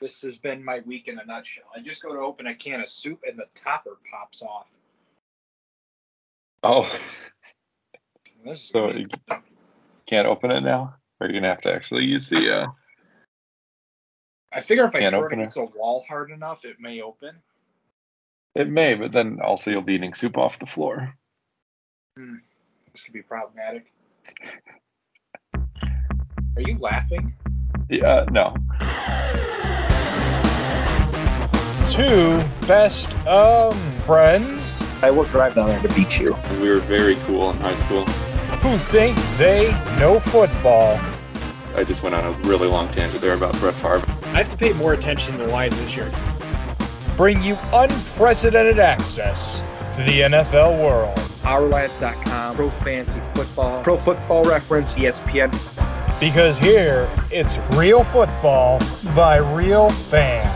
This has been my week in a nutshell. I just go to open a can of soup and the topper pops off. Oh, This so you can't open it now? Or you're gonna have to actually use the uh I figure if I throw it against a wall hard enough, it may open. it may, but then also you'll be eating soup off the floor. This could be problematic. Are you laughing? Yeah, no. Two best um friends I will drive down there to beat you. We were very cool in high school. who think they know football. I just went on a really long tangent there about Brett Favre. I have to pay more attention to the Lions this year. Bring you unprecedented access to the NFL world. OurLions.com, Pro Fantasy Football, Pro Football Reference, ESPN. Because here it's real football by real fans.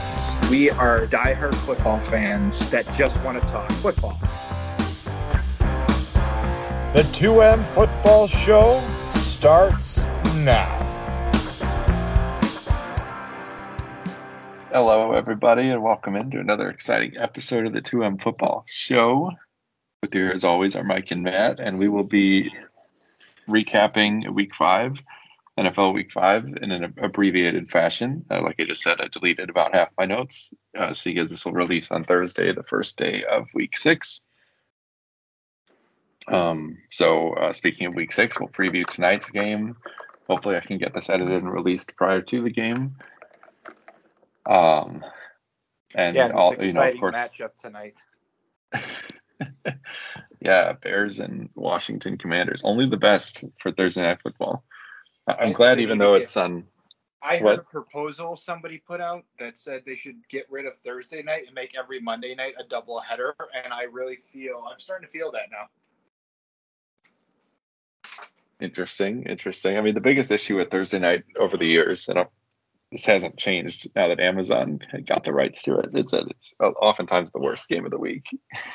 We are diehard football fans that just want to talk football. The 2M Football Show starts now. Hello, everybody, and welcome into another exciting episode of the 2M Football Show. With you, as always, are Mike and Matt, and we will be recapping Week Five, NFL Week Five, in an abbreviated fashion. Uh, like I just said, I deleted about half my notes, uh, so because this will release on Thursday, the first day of Week Six. Um, so, uh, speaking of Week Six, we'll preview tonight's game. Hopefully, I can get this edited and released prior to the game. Um, and yeah, all you know, of exciting course, matchup tonight. yeah, Bears and Washington Commanders. Only the best for Thursday night football. I- I'm I glad, even though it's on. I heard What? a proposal somebody put out that said they should get rid of Thursday night and make every Monday night a double header, and I really feel I'm starting to feel that now. Interesting, interesting. I mean, the biggest issue with Thursday night over the years, and uh, this hasn't changed now that Amazon got the rights to it, is that it's oftentimes the worst game of the week.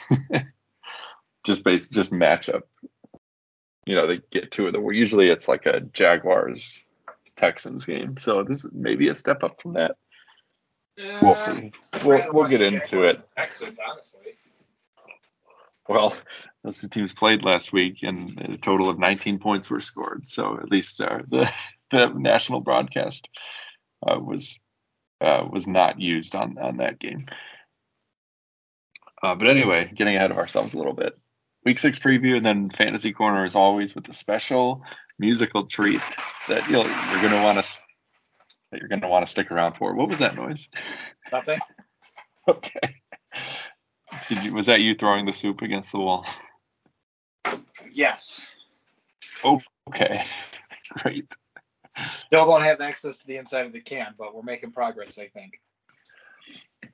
just based, just matchup. You know, they get two of the. Usually, it's like a Jaguars Texans game, so this is maybe a step up from that. We'll see. We'll, we'll get into it. Excellent, honestly. Well, those two teams played last week, and a total of 19 points were scored. So at least uh, the the national broadcast uh, was uh, was not used on on that game. Uh, but anyway, getting ahead of ourselves a little bit. Week six preview, and then fantasy corner as always with the special musical treat that you'll, you're going to want to that you're going to want to stick around for. What was that noise? Nothing. Okay. Did you, was that you throwing the soup against the wall? Yes. Oh, Okay, great. Still don't have access to the inside of the can, but we're making progress, I think.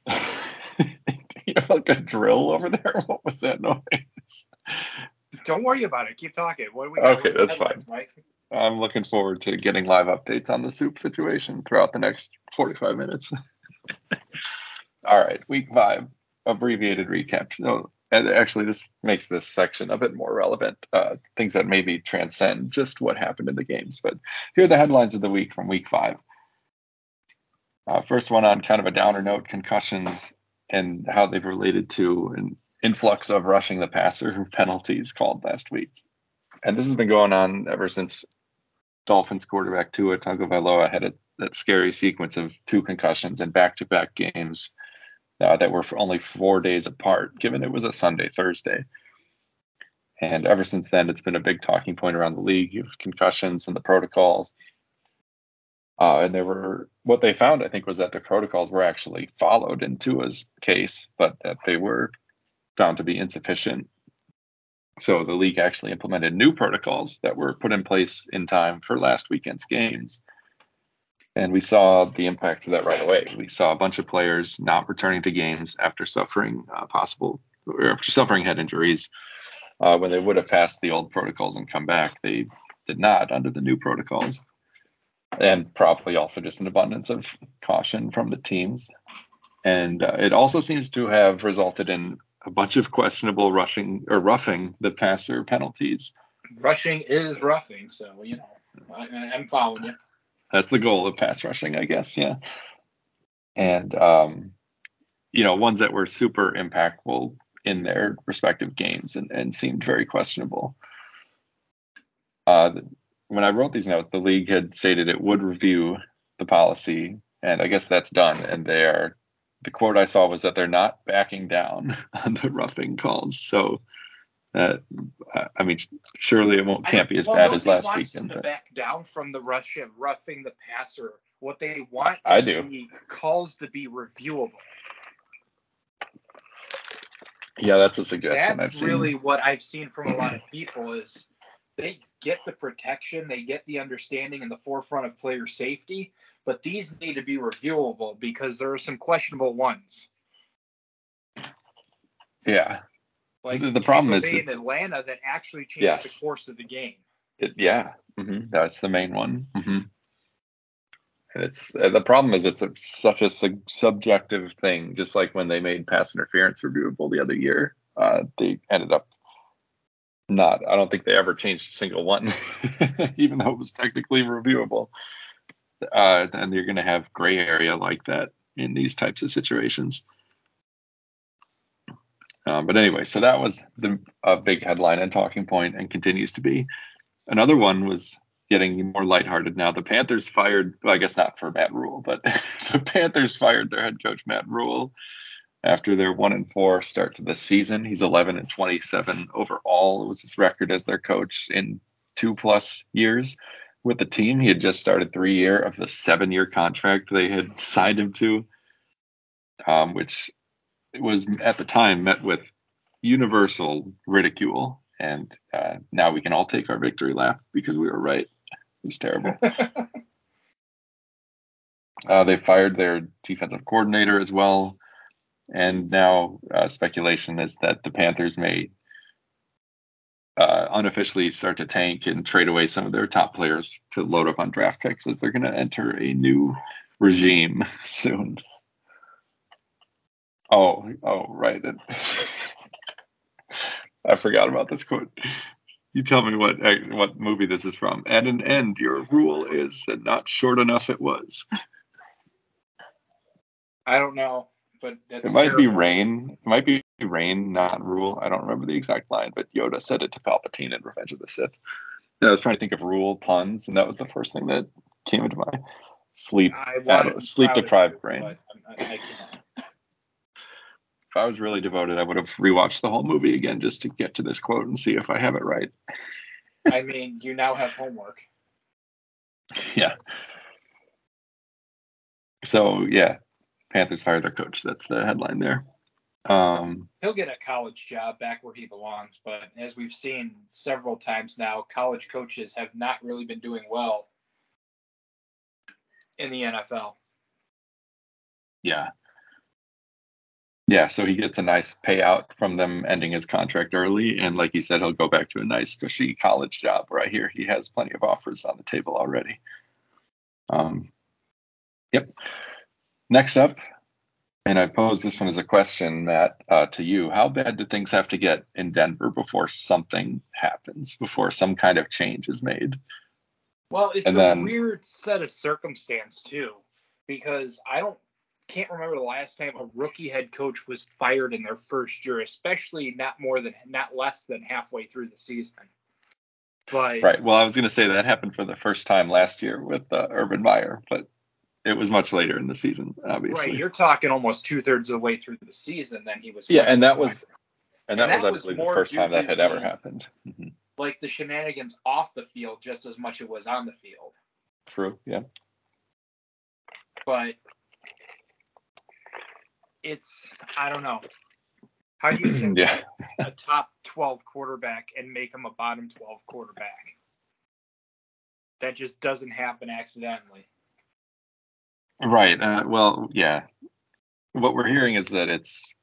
you have like a drill over there. What was that noise? Don't worry about it. Keep talking. What do we Okay, what that's fine. Mike? I'm looking forward to getting live updates on the soup situation throughout the next 45 minutes. All right, week five, abbreviated recap. So, and actually, this makes this section a bit more relevant. Uh, things that maybe transcend just what happened in the games. But here are the headlines of the week from week five. Uh, first one on kind of a downer note concussions and how they've related to an influx of rushing the passer penalties called last week. And this has been going on ever since Dolphins quarterback Tua Tagovailoa had a, that scary sequence of two concussions in back-to-back games uh, that were only four days apart, given it was a Sunday Thursday. And ever since then, it's been a big talking point around the league of concussions and the protocols. Uh, and there were what they found, I think, was that the protocols were actually followed in Tua's case, but that they were found to be insufficient so the league actually implemented new protocols that were put in place in time for last weekend's games. And we saw the impact of that right away. We saw a bunch of players not returning to games after suffering uh, possible or after suffering head injuries. Uh, when they would have passed the old protocols and come back, they did not under the new protocols. And probably also just an abundance of caution from the teams. And uh, it also seems to have resulted in a bunch of questionable rushing or roughing the passer penalties. Rushing is roughing, so you know I, I'm following you. That's the goal of pass rushing, I guess. Yeah. and um, you know ones that were super impactful in their respective games and, and seemed very questionable. Uh, when I wrote these notes, the league had stated it would review the policy, and I guess that's done. And they are the quote I saw was that they're not backing down on the roughing calls. So, uh, I mean, surely it won't can't be as well, bad as last weekend. Them to but- back down from the rush of roughing the passer. What they want I do. the calls to be reviewable. Yeah, that's a suggestion I've That's seen. really what I've seen from a lot of people is they get the protection, they get the understanding in the forefront of player safety, but these need to be reviewable because there are some questionable ones. yeah, Like The- the problem is in Atlanta that actually changed Yes. the course of the game. It, yeah, hmm that's the main one. hmm And it's uh, the problem is it's a, such a sub- subjective thing. Just like when they made pass interference reviewable the other year, uh, they ended up not. I don't think they ever changed a single one, even though it was technically reviewable. Uh, and you're going to have gray area like that in these types of situations. Um, but anyway, so that was the a big headline and talking point, and continues to be. Another one was getting more lighthearted now. The Panthers fired, well, I guess not for Matt Rhule, but the Panthers fired their head coach Matt Rhule after their one and four start to the season. He's 11 and 27 overall. It was his record as their coach in two plus years with the team. He had just started three year of the seven year contract they had signed him to, um, which was at the time met with universal ridicule. And uh, now we can all take our victory lap because we were right. It was terrible. uh, they fired their defensive coordinator as well. And now uh, speculation is that the Panthers may uh, unofficially start to tank and trade away some of their top players to load up on draft picks as they're going to enter a new regime soon. Oh, oh, right. I forgot about this quote. You tell me what uh, what movie this is from. At an end, your rule is that not short enough it was. I don't know, but that's It might be. Rain. It might be Rain, not Rule. I don't remember the exact line, but Yoda said it to Palpatine in Revenge of the Sith. And I was trying to think of Rhule puns, and that was the first thing that came into my sleep uh, sleep deprived brain. I, I. If I was really devoted, I would have rewatched the whole movie again just to get to this quote and see if I have it right. I mean, you now have homework. Yeah. So yeah, Panthers fired their coach. That's the headline there. Um, He'll get a college job back where he belongs, but as we've seen several times now, college coaches have not really been doing well in the NFL. yeah. Yeah, so he gets a nice payout from them ending his contract early, and like you said, he'll go back to a nice cushy college job. right here. he has plenty of offers on the table already. Um, yep. Next up, and I pose this one as a question, Matt, uh, to you. How bad do things have to get in Denver before something happens, before some kind of change is made? Well, it's And a then- weird set of circumstance too, because I don't can't remember the last time a rookie head coach was fired in their first year, especially not more than not less than halfway through the season. But Right. Well, I was going to say that happened for the first time last year with uh, Urban Meyer, but it was much later in the season, obviously. right, you're talking almost two thirds of the way through the season. Then he was yeah, and that was, and that And was, that I was believe, the first time that had ever the- happened. Mhm. like the shenanigans off the field just as much as it was on the field. True. Yeah. But it's I don't know. How do you take yeah. a top 12 quarterback and make him a bottom 12 quarterback? That just doesn't happen accidentally. Right. Uh, well, yeah. What we're hearing is that it's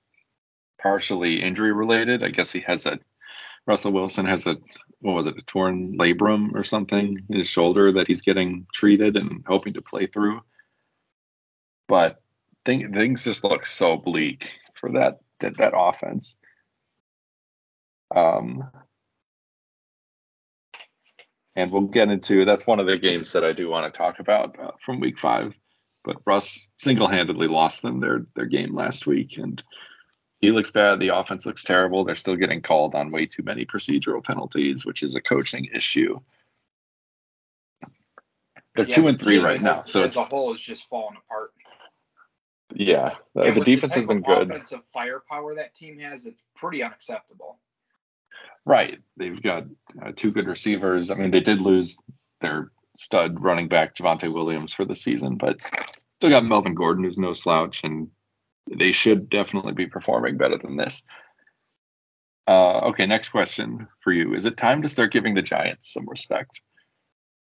partially injury related. I guess he has a Russell Wilson has a what was it, a torn labrum or something in his shoulder that he's getting treated and hoping to play through. But thing, things just look so bleak for that that, that offense. Um, and we'll get into that's one of the games that I do want to talk about uh, from week five. But Russ single-handedly lost them their their game last week, and he looks bad. The offense looks terrible. They're still getting called on way too many procedural penalties, which is a coaching issue. They're Yeah, two and three right now, so as it's a whole is just falling apart. yeah. The, the defense has type been good. Offensive firepower that team has, it's pretty unacceptable. Right. They've got uh, two good receivers. I mean, they did lose their stud running back Javonte Williams for the season, but still got Melvin Gordon, who's no slouch, and they should definitely be performing better than this. Uh, okay, next question for you: Is it time to start giving the Giants some respect?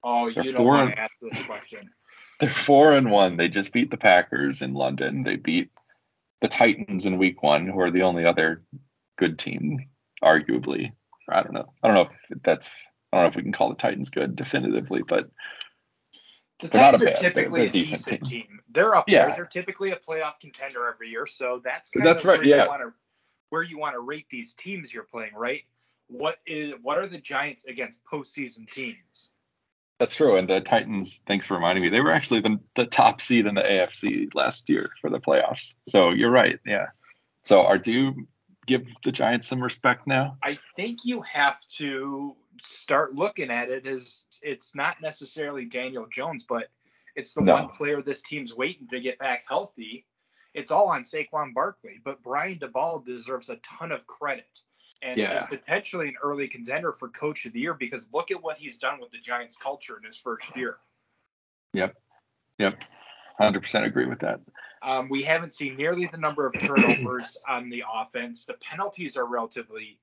Oh, They're you don't four want to ask this question. They're four and one. They just beat the Packers in London. They beat the Titans in Week One, who are the only other good team, arguably. I don't know. I don't know if that's. I don't know if we can call the Titans good definitively, but The They're not Titans a are bad- they're- typically they're a a decent decent team. team. They're up Yeah. there. They're typically a playoff contender every year, so that's kind That's of right, where yeah. you want to where you want to rate these teams you're playing, right? What is what are the Giants against postseason teams? that's true. And the Titans, thanks for reminding me, they were actually the, the top seed in the AFC last year for the playoffs. So you're right. Yeah. So are do you give the Giants some respect now? I think you have to start looking at it as it's not necessarily Daniel Jones, but it's the No. one player this team's waiting to get back healthy. It's all on Saquon Barkley, but Brian Daboll deserves a ton of credit. And Yeah. is potentially an early contender for coach of the year because look at what he's done with the Giants culture in his first year. Yep. Yep. 100% agree with that. Um, we haven't seen nearly the number of turnovers on the offense. The penalties are relatively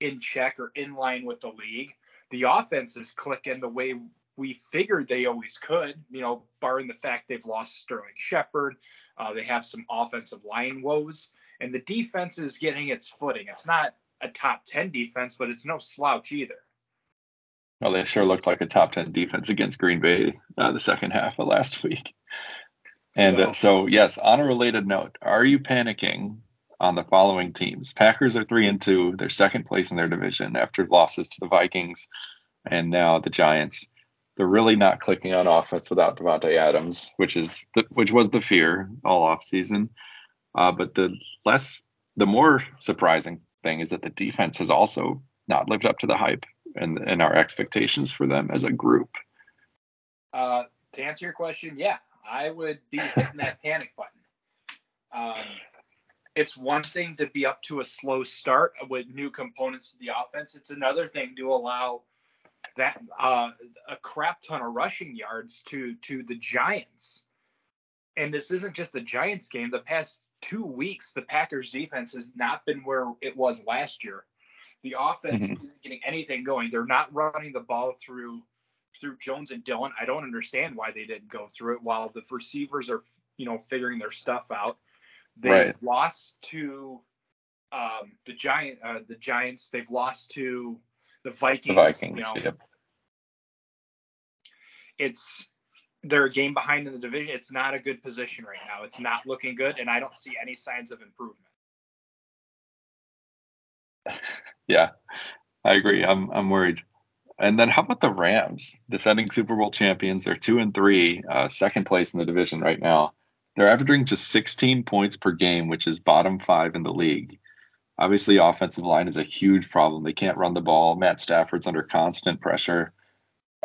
in check or in line with the league. The offense is clicking the way we figured they always could, you know, barring the fact they've lost Sterling Shepard. Uh, they have some offensive line woes, and the defense is getting its footing. It's not a top 10 defense, but it's no slouch either. Well, they sure looked like a top 10 defense against Green Bay uh, the second half of last week. And uh, so, yes, on a related note, are you panicking on the following teams? Packers are three and two. They're second place in their division after losses to the Vikings and now the Giants. They're really not clicking on offense without Davante Adams, which is the, which was the fear all offseason. Uh, but the less, the more surprising thing is that the defense has also not lived up to the hype and, and our expectations for them as a group. Uh, to answer your question, yeah, I would be hitting that panic button. Um, it's one thing to be up to a slow start with new components to the offense. It's another thing to allow that uh, a crap ton of rushing yards to to the Giants. And this isn't just the Giants game. The past two weeks, the Packers defense has not been where it was last year. The offense Mhm. isn't getting anything going. They're not running the ball through through Jones and Dillon. I don't understand why they didn't go through it while the receivers are, you know, figuring their stuff out. They've Right. lost to um, the giant, uh, the Giants. They've lost to the Vikings. The Vikings, You know, yep. it's they're a game behind in the division. It's not a good position right now. It's not looking good, and I don't see any signs of improvement. Yeah, I agree. I'm I'm worried. And then how about the Rams, defending Super Bowl champions? They're two and three, uh, second place in the division right now. They're averaging just 16 points per game, which is bottom five in the league. Obviously, offensive line is a huge problem. They can't run the ball. Matt Stafford's under constant pressure,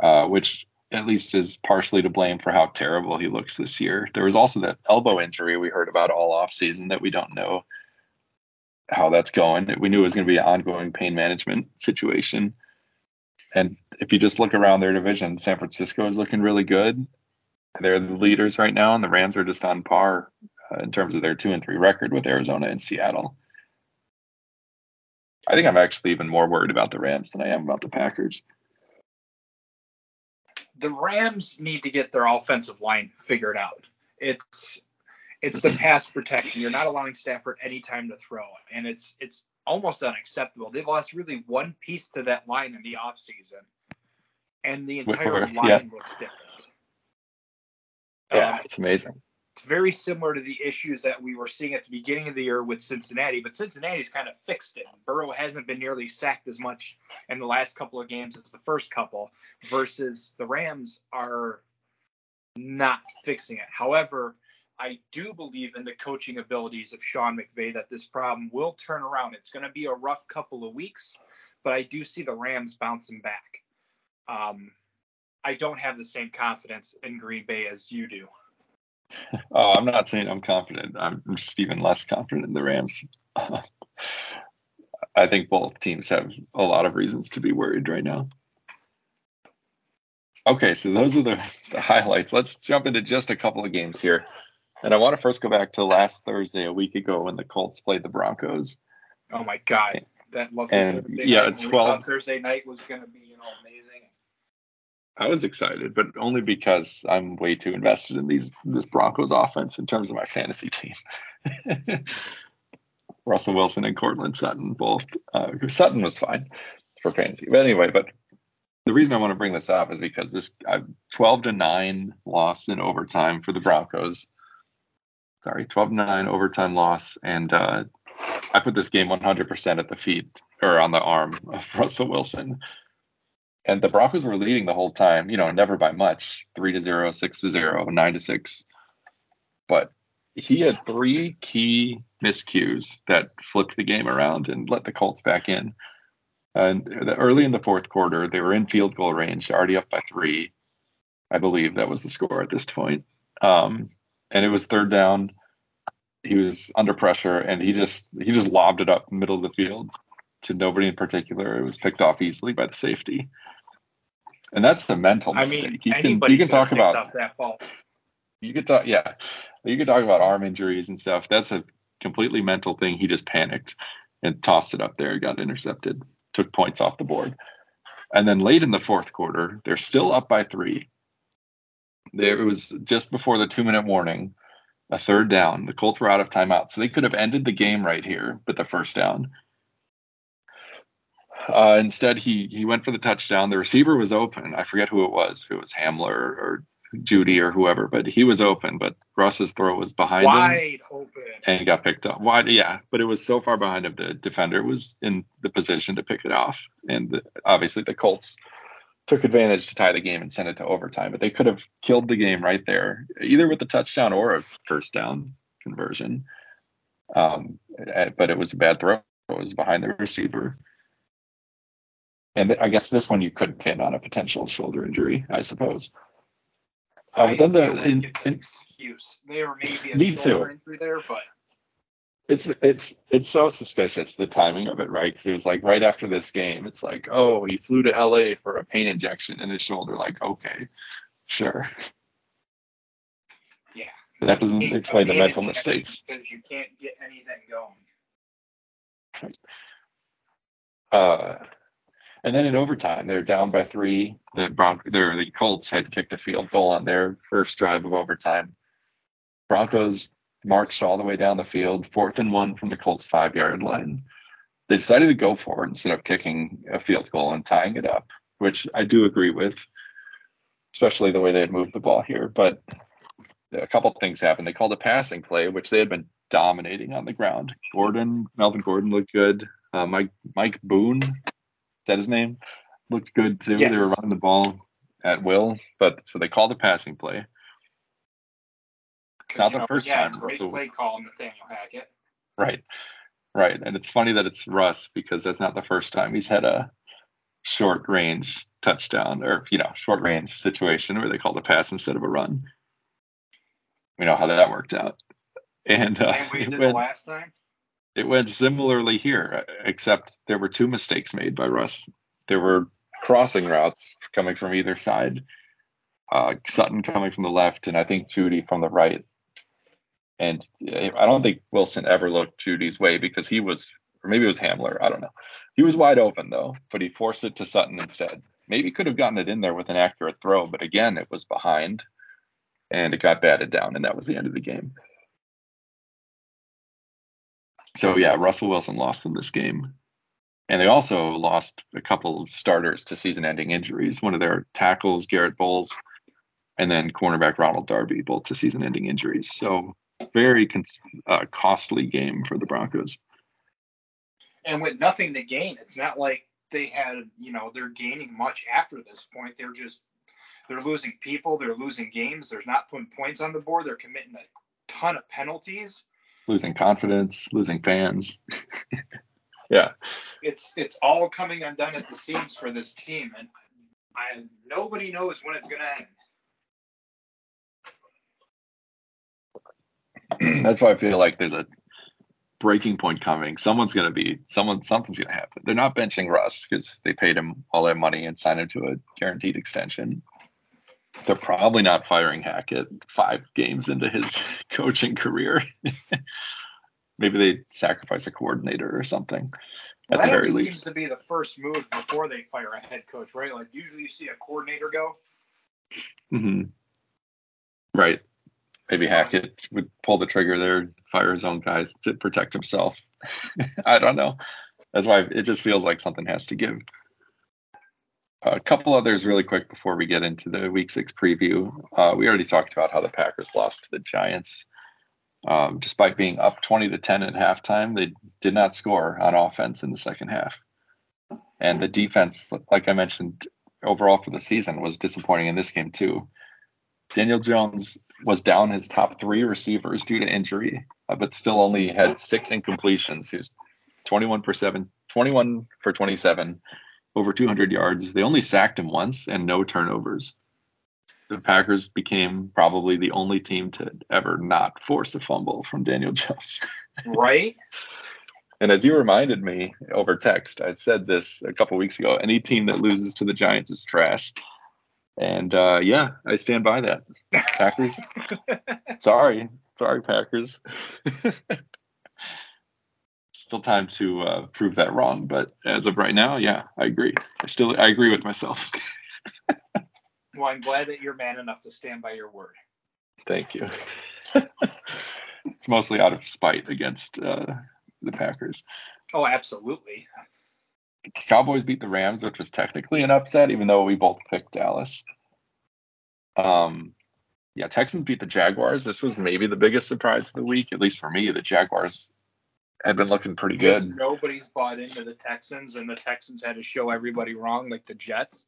uh, which at least is partially to blame for how terrible he looks this year. There was also that elbow injury we heard about all offseason that we don't know how that's going. We knew it was going to be an ongoing pain management situation. And if you just look around their division, San Francisco is looking really good. They're the leaders right now, and the Rams are just on par uh, in terms of their two and three record with Arizona and Seattle. I think I'm actually even more worried about the Rams than I am about the Packers. the Rams need to get their offensive line figured out. It's it's the pass protection. You're not allowing Stafford any time to throw, and it's it's almost unacceptable. They've lost really one piece to that line in the offseason, and the entire line yeah. looks different. Yeah, Um, it's amazing. it's very similar to the issues that we were seeing at the beginning of the year with Cincinnati, but Cincinnati's kind of fixed it. Burrow hasn't been nearly sacked as much in the last couple of games as the first couple, versus the Rams are not fixing it. However, I do believe in the coaching abilities of Sean McVay that this problem will turn around. It's going to be a rough couple of weeks, but I do see the Rams bouncing back. Um, I don't have the same confidence in Green Bay as you do. Oh, I'm not saying I'm confident. I'm just even less confident in the Rams. I think both teams have a lot of reasons to be worried right now. Okay, so those are the, the highlights. Let's jump into just a couple of games here. And I want to first go back to last Thursday, a week ago, when the Colts played the Broncos. Oh my God, that lovely And, Thursday yeah, night. 12 thought Thursday night was going to be you know amazing. I was excited, but only because I'm way too invested in these this Broncos offense in terms of my fantasy team. Russell Wilson and Courtland Sutton both. Uh, Sutton was fine for fantasy, but anyway. But the reason I want to bring this up is because this uh, 12 to nine loss in overtime for the Broncos. Sorry, 12 to nine overtime loss, and uh, I put this game 100% at the feet or on the arm of Russell Wilson and the Broncos were leading the whole time, you know, never by much, three to zero, six to zero, nine to six. But he had three key miscues that flipped the game around and let the Colts back in. And early in the fourth quarter, they were in field goal range, already up by three. I believe that was the score at this point. Um, and it was third down. He was under pressure, and he just he just lobbed it up middle of the field to nobody in particular. It was picked off easily by the safety. And that's the mental mistake. I mean, you can you can talk about that ball. you could talk yeah. You could talk about arm injuries and stuff. That's a completely mental thing. He just panicked and tossed it up there, got intercepted, took points off the board. And then late in the fourth quarter, they're still up by three. There it was just before the two minute warning, a third down. The Colts were out of timeout, so they could have ended the game right here with the first down. Uh, instead, he he went for the touchdown. The receiver was open. I forget who it was, if it was Hamler or Jeudy or whoever, but he was open. But Russ's throw was behind him Wide open. and got picked up. Wide, yeah, but it was so far behind him. The defender was in the position to pick it off, and the, obviously the Colts took advantage to tie the game and send it to overtime. But they could have killed the game right there, either with the touchdown or a first down conversion. Um, eh, but it was a bad throw. It was behind the receiver. And I guess this one you could pin on a potential shoulder injury, I suppose. Uh, but then the I feel like in, it's in, excuse. There may be a Me shoulder too. injury there, but it's it's it's so suspicious the timing of it, right? 'Cause it was like right after this game, it's like, oh, he flew to LA for a pain injection in his shoulder. Like, okay, sure. Yeah. That doesn't Can't- explain the mental mistakes. because you can't get anything going. Uh, and then in overtime, they're down by three. The Bronc, they're, the Colts had kicked a field goal on their first drive of overtime. Broncos marched all the way down the field, fourth and one from the Colts five yard line. They decided to go for it instead of kicking a field goal and tying it up, which I do agree with, especially the way they had moved the ball here. But a couple things happened. They called a passing play, which they had been dominating on the ground. Gordon, Melvin Gordon looked good. Uh, Mike Mike Boone, that his name? Looked good too. Yes. They were running the ball at will, but so they called a passing play. Not the know, first yeah, time, Great Russell. play call, Nathaniel Hackett. Right. Right. And it's funny that it's Russ because that's not the first time he's had a short range touchdown or, you know, short range situation where they called a pass instead of a run. We know how that worked out. And uh, way we did the went, last time. It went similarly here, except there were two mistakes made by Russ. There were crossing routes coming from either side. Uh, Sutton coming from the left, and I think Jeudy from the right. And I don't think Wilson ever looked Jeudy's way because he was, or maybe it was Hamler. I don't know. He was wide open though, but he forced it to Sutton instead. Maybe could have gotten it in there with an accurate throw, but again, it was behind, and it got batted down, and that was the end of the game. So yeah, Russell Wilson lost them this game. And they also lost a couple of starters to season-ending injuries. One of their tackles, Garett Bolles, and then cornerback Ronald Darby, both to season-ending injuries. So very uh, costly game for the Broncos. And with nothing to gain, it's not like they had, you know, they're gaining much after this point. They're just they're losing people, they're losing games, they're not putting points on the board, they're committing a ton of penalties. Losing confidence, losing fans. yeah. It's it's all coming undone at the seams for this team, and I nobody knows when it's gonna end. That's why I feel like there's a breaking point coming. Someone's gonna be someone something's gonna happen. They're not benching Russ because they paid him all that money and signed him to a guaranteed extension. They're probably not firing Hackett five games into his coaching career. Maybe they sacrifice a coordinator or something at well, the very least, seems to be the first move before they fire a head coach, right? Like usually you see a coordinator go. Mm-hmm. Right. Maybe Hackett would pull the trigger there, fire his own guys to protect himself. I don't know. That's why it just feels like something has to give. A couple others really quick before we get into the week six preview. Uh, we already talked about how the Packers lost to the Giants. Um, despite being up 20 to 10 at halftime, they did not score on offense in the second half. And the defense, like I mentioned, overall for the season was disappointing in this game too. Daniel Jones was down his top three receivers due to injury, uh, but still only had six incompletions. He was 21 for seven, 21 for 27, over 200 yards. They only sacked him once and no turnovers. The Packers became probably the only team to ever not force a fumble from Daniel Jones. right? And as you reminded me over text, I said this a couple weeks ago. Any team that loses to the Giants is trash. And uh, yeah, I stand by that. Packers. sorry, sorry, Packers. still time to uh, prove that wrong, but as of right now, yeah, I agree. I still I agree with myself. well, I'm glad that you're man enough to stand by your word. Thank you. it's mostly out of spite against uh, the Packers. Oh, absolutely. Cowboys beat the Rams, which was technically an upset, even though we both picked Dallas. Um, yeah, Texans beat the Jaguars. This was maybe the biggest surprise of the week, at least for me. The Jaguars had been looking pretty good. nobody's bought into the Texans, and the Texans had to show everybody wrong, like the Jets.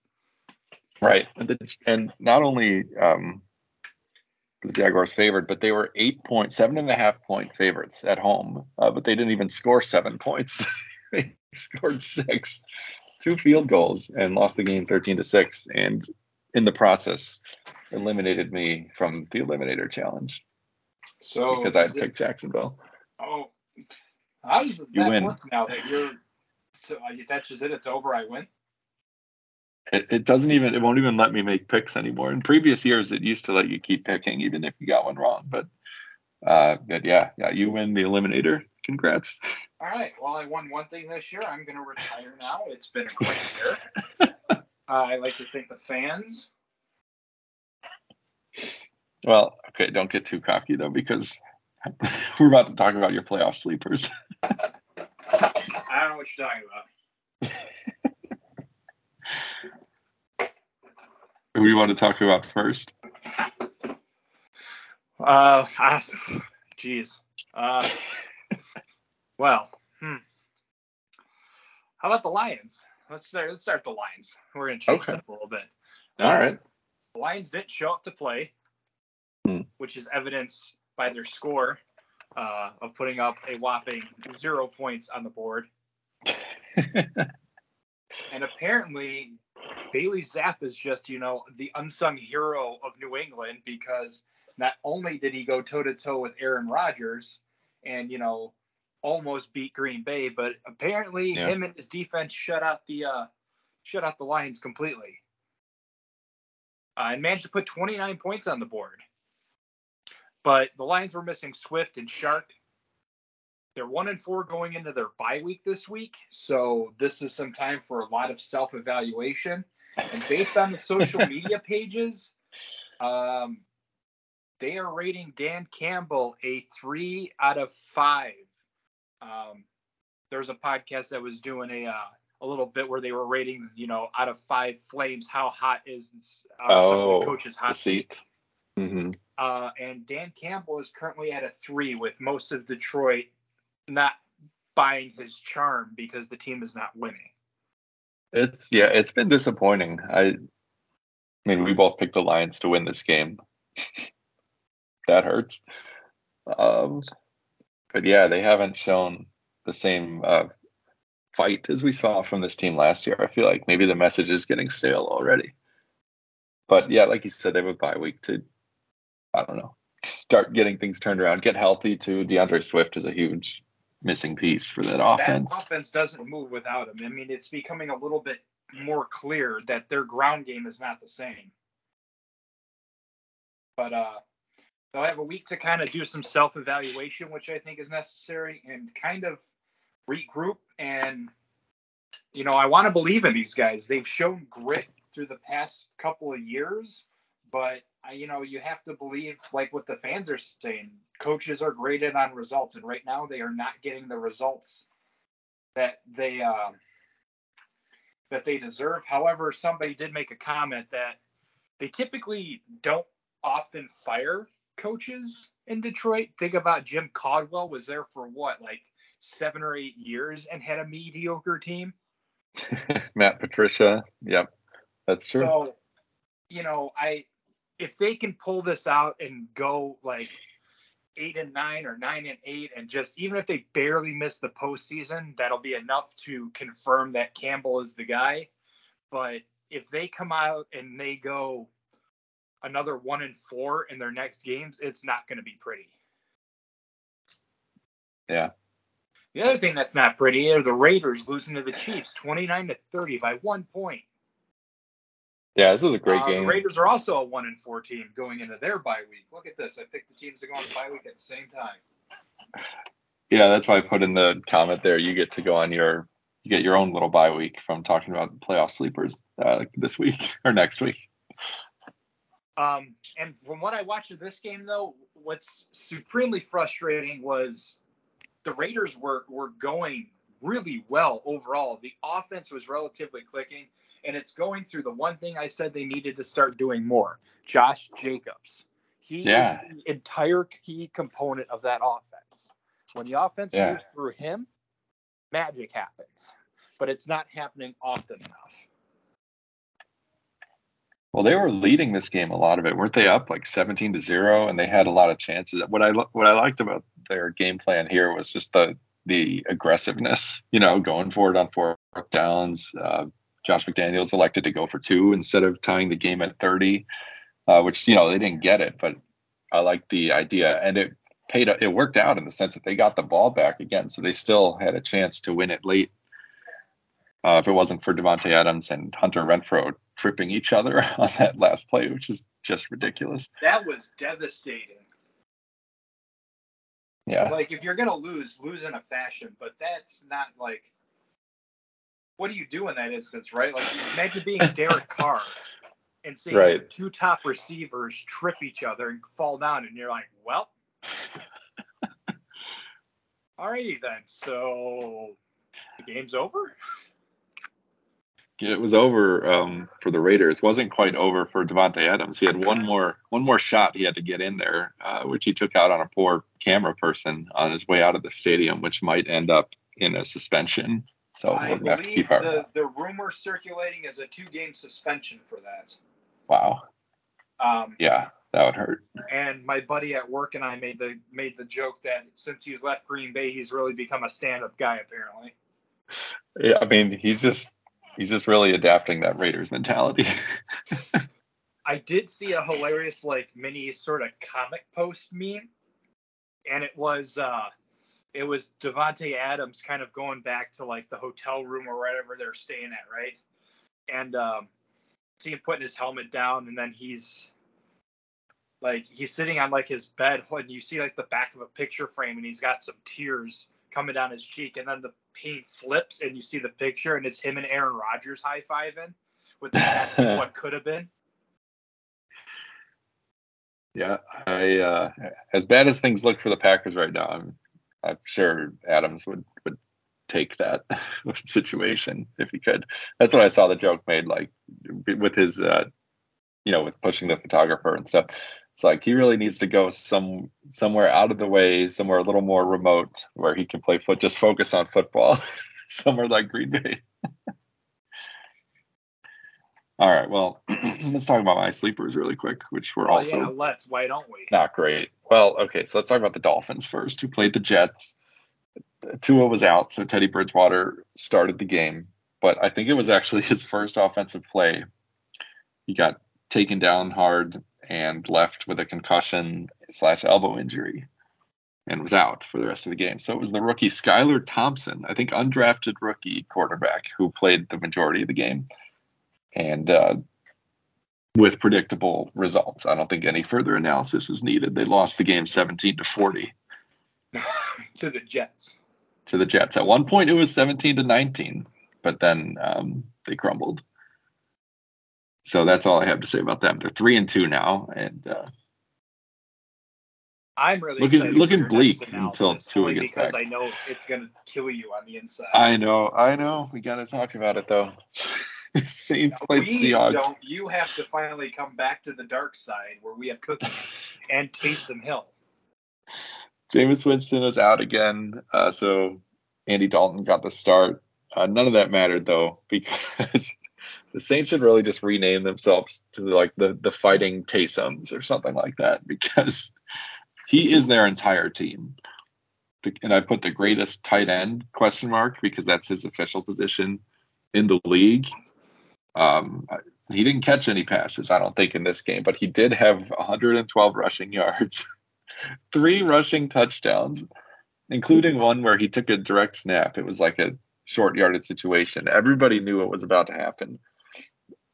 Right. And, the, and not only um, the Jaguars favored, but they were eight point, seven and a half point favorites at home, uh, but they didn't even score seven points. they scored six, two field goals, and lost the game 13 to six. And in the process, eliminated me from the Eliminator Challenge So because I picked Jacksonville. Oh, that You win. work now that you're? So uh, that's just it. It's over. I win. It, it doesn't even, it won't even let me make picks anymore. In previous years, it used to let you keep picking even if you got one wrong. But, uh, but yeah, yeah, you win the Eliminator. Congrats. All right. Well, I won one thing this year. I'm going to retire now. It's been a great year. uh, I like to thank the fans. Well, okay, don't get too cocky though, because we're about to talk about your playoff sleepers. I don't know what you're talking about. Who do you want to talk about first? Uh, jeez. Uh, well, hmm. How about the Lions? Let's start. Let's start the Lions. We're gonna change Okay. up a little bit. All right. The Lions didn't show up to play, Hmm. which is evidenced by their score uh, of putting up a whopping zero points on the board. And apparently, Bailey Zappe is just, you know, the unsung hero of New England because not only did he go toe to toe with Aaron Rodgers and, you know, almost beat Green Bay, but apparently Yeah. him and his defense shut out the uh, shut out the Lions completely. Uh, and managed to put 29 points on the board. But the Lions were missing Swift and Shark. They're one and four going into their bye week this week, so this is some time for a lot of self-evaluation. And based on the social media pages, um, they are rating Dan Campbell a three out of five. Um, there's a podcast that was doing a uh, a little bit where they were rating, you know, out of five flames, how hot is uh, Oh, the coach's hot seat. hmm uh, and Dan Campbell is currently at a three, with most of Detroit not buying his charm because the team is not winning. It's yeah, it's been disappointing. I I mean, we both picked the Lions to win this game. that hurts. Um, but yeah, they haven't shown the same uh, fight as we saw from this team last year. I feel like maybe the message is getting stale already. But yeah, like you said, they have a bye week to, I don't know, start getting things turned around, get healthy. too. D'Andre Swift is a huge missing piece for that offense. That offense doesn't move without him. I mean, it's becoming a little bit more clear that their ground game is not the same. But uh, they'll have a week to kind of do some self-evaluation, which I think is necessary, and kind of regroup. And you know, I want to believe in these guys. They've shown grit through the past couple of years, but you know, you have to believe like what the fans are saying. Coaches are graded on results, and right now they are not getting the results that they uh, that they deserve. However, somebody did make a comment that they typically don't often fire coaches in Detroit. Think about Jim Caldwell was there for what, like seven or eight years and had a mediocre team. Matt Patricia, yep, that's true. So, you know, I if they can pull this out and go like eight and nine or nine and eight, and just even if they barely miss the postseason, that'll be enough to confirm that Campbell is the guy. But if they come out and they go another one and four in their next games, it's not going to be pretty. Yeah. The other thing that's not pretty are the Raiders losing to the Chiefs 29 to 30 by one point. Yeah, this is a great uh, game. The Raiders are also a one and four team going into their bye week. Look at this. I picked the teams to go on the bye week at the same time. Yeah, that's why I put in the comment there. You get to go on your you get your own little bye week from talking about playoff sleepers uh, this week or next week. Um, and from what I watched of this game, though, what's supremely frustrating was the Raiders were were going really well overall. The offense was relatively clicking and it's going through the one thing I said they needed to start doing more. Josh Jacobs. He yeah. is the entire key component of that offense. When the offense yeah. moves through him, magic happens. But it's not happening often enough. Well, they were leading this game a lot of it, weren't they? Up like 17 to zero, and they had a lot of chances. What I what I liked about their game plan here was just the the aggressiveness. You know, going forward on fourth downs, uh, Josh McDaniels elected to go for two instead of tying the game at 30, uh, which you know they didn't get it, but I like the idea, and it paid. It worked out in the sense that they got the ball back again, so they still had a chance to win it late. Uh, if it wasn't for Davante Adams and Hunter Renfrow tripping each other on that last play, which is just ridiculous. That was devastating. Yeah. Like if you're gonna lose, lose in a fashion, but that's not like what do you do in that instance, right? Like imagine being Derek Carr and seeing right. two top receivers trip each other and fall down, and you're like, well, alrighty then. So the game's over. It was over um, for the Raiders. It wasn't quite over for Davante Adams. He had one more one more shot he had to get in there, uh, which he took out on a poor camera person on his way out of the stadium, which might end up in a suspension. So I we're have to keep our. The, the rumor circulating is a two game suspension for that. Wow. Um, yeah, that would hurt. And my buddy at work and I made the made the joke that since he's left Green Bay, he's really become a stand up guy apparently. Yeah, I mean he's just he's just really adapting that Raiders mentality. I did see a hilarious like mini sort of comic post meme, and it was uh it was Davante Adams kind of going back to like the hotel room or wherever they're staying at, right? And um, see him putting his helmet down, and then he's like he's sitting on like his bed, and you see like the back of a picture frame, and he's got some tears coming down his cheek, and then the paint flips, and you see the picture, and it's him and Aaron Rodgers high fiving with what could have been. Yeah, I uh, as bad as things look for the Packers right now, I'm I'm sure Adams would would take that situation if he could. That's what I saw the joke made, like with his, uh, you know, with pushing the photographer and stuff. It's like he really needs to go some somewhere out of the way, somewhere a little more remote where he can play foot, just focus on football, somewhere like Green Bay. All right. Well, let's talk about my sleepers really quick, which were Oh also yeah, let's. Why don't we? not great. Well, okay, so let's talk about the Dolphins first, who played the Jets. Tua was out, so Teddy Bridgewater started the game, but I think it was actually his first offensive play. He got taken down hard and left with a concussion slash elbow injury and was out for the rest of the game. So it was the rookie Skylar Thompson, I think undrafted rookie quarterback, who played the majority of the game. And uh, with predictable results. I don't think any further analysis is needed. They lost the game 17 to 40 to the Jets. to the Jets. At one point, it was 17 to 19, but then um, they crumbled. So that's all I have to say about them. They're three and two now, and uh, I'm really Looking- looking for your next bleak until Tua gets because back. I know it's gonna kill you on the inside. I know, I know, we got to talk about it though. Saints played we Seahawks. don't. You have to finally come back to the dark side where we have Cookie and Taysom Hill. Jameis Winston is out again, uh, so Andy Dalton got the start. Uh, none of that mattered though, because the Saints should really just rename themselves to like the the Fighting Taysoms or something like that, because he is their entire team. And I put the greatest tight end question mark because that's his official position in the league. Um, he didn't catch any passes, I don't think, in this game, but he did have 112 rushing yards three rushing touchdowns, including one where he took a direct snap. It was like a short yarded situation. Everybody knew what was about to happen.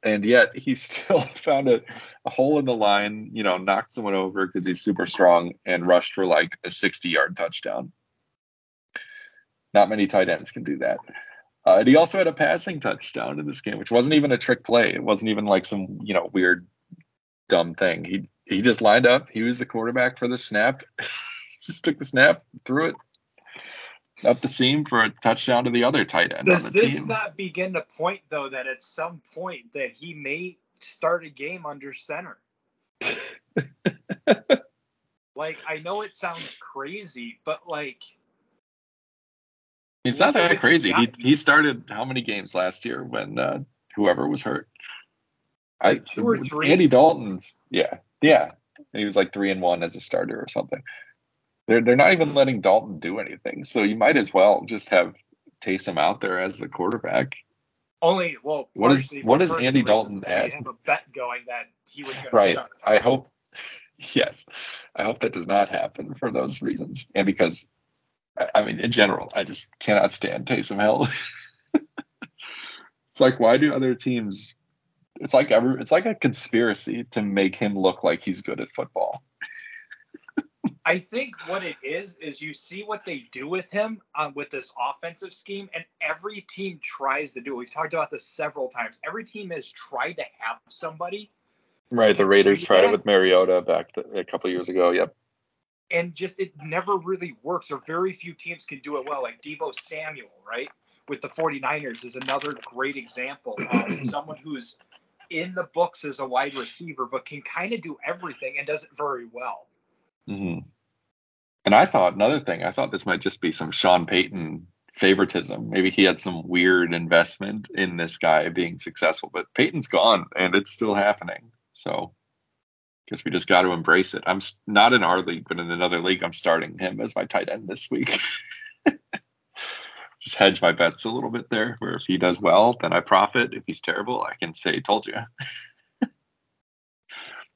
And yet he still found a, a hole in the line, you know, knocked someone over because he's super strong and rushed for like a 60 yard touchdown. Not many tight ends can do that. Uh, and he also had a passing touchdown in this game, which wasn't even a trick play. It wasn't even like some, you know, weird, dumb thing. He he just lined up. He was the quarterback for the snap. just took the snap, threw it up the seam for a touchdown to the other tight end Does on the this team. not begin to point though that at some point that he may start a game under center? like I know it sounds crazy, but like He's not that crazy. He he started how many games last year when uh, whoever was hurt? Like two or three? Andy Dalton's, yeah, yeah. He was like three and one as a starter or something. They're they're not even letting Dalton do anything, so you might as well just have Taysom out there as the quarterback. only well What is- what personal Andy Dalton add? Have a bet going that he was going to Right. start. I hope. Yes, I hope that does not happen for those reasons, and because, I, I mean, in general, I just cannot stand Taysom Hill. it's like, why do other teams? It's like every. It's like a conspiracy to make him look like he's good at football. I think what it is is you see what they do with him uh, with this offensive scheme, and every team tries to do. it. We've talked about this several times. Every team has tried to have somebody, Right. The Raiders tried it with Mariota back th- a couple years ago. Yep. And just it never really works, or very few teams can do it well. Like Deebo Samuel, right, with the 49ers is another great example of someone who's in the books as a wide receiver, but can kind of do everything and does it very well. Mm-hmm. And I thought another thing. I thought this might just be some Sean Payton favoritism. Maybe he had some weird investment in this guy being successful, but Payton's gone and it's still happening. So, guess we just got to embrace it. I'm not in our league, but in another league, I'm starting him as my tight end this week. just hedge my bets a little bit there. Where if he does well, then I profit. If he's terrible, I can say told you.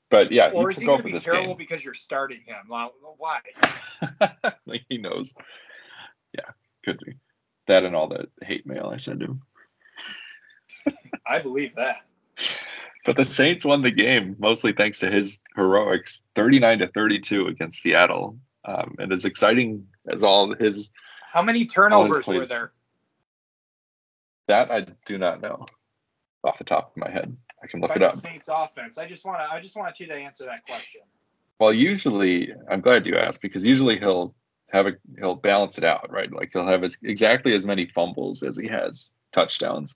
but yeah, Or he is he took over this terrible game. because you're starting him? Why? like he knows. Yeah, could be. That and all the hate mail I send him. I believe that. But the Saints won the game mostly thanks to his heroics, 39 to 32 against Seattle. Um, and as exciting as all his How many turnovers were there? that I do not know off the top of my head. I can look by it the up. Saints offense? I just want to. I just want you to answer that question. Well, usually I'm glad you asked because usually he'll have a he'll balance it out, right? Like he'll have as, exactly as many fumbles as he has touchdowns.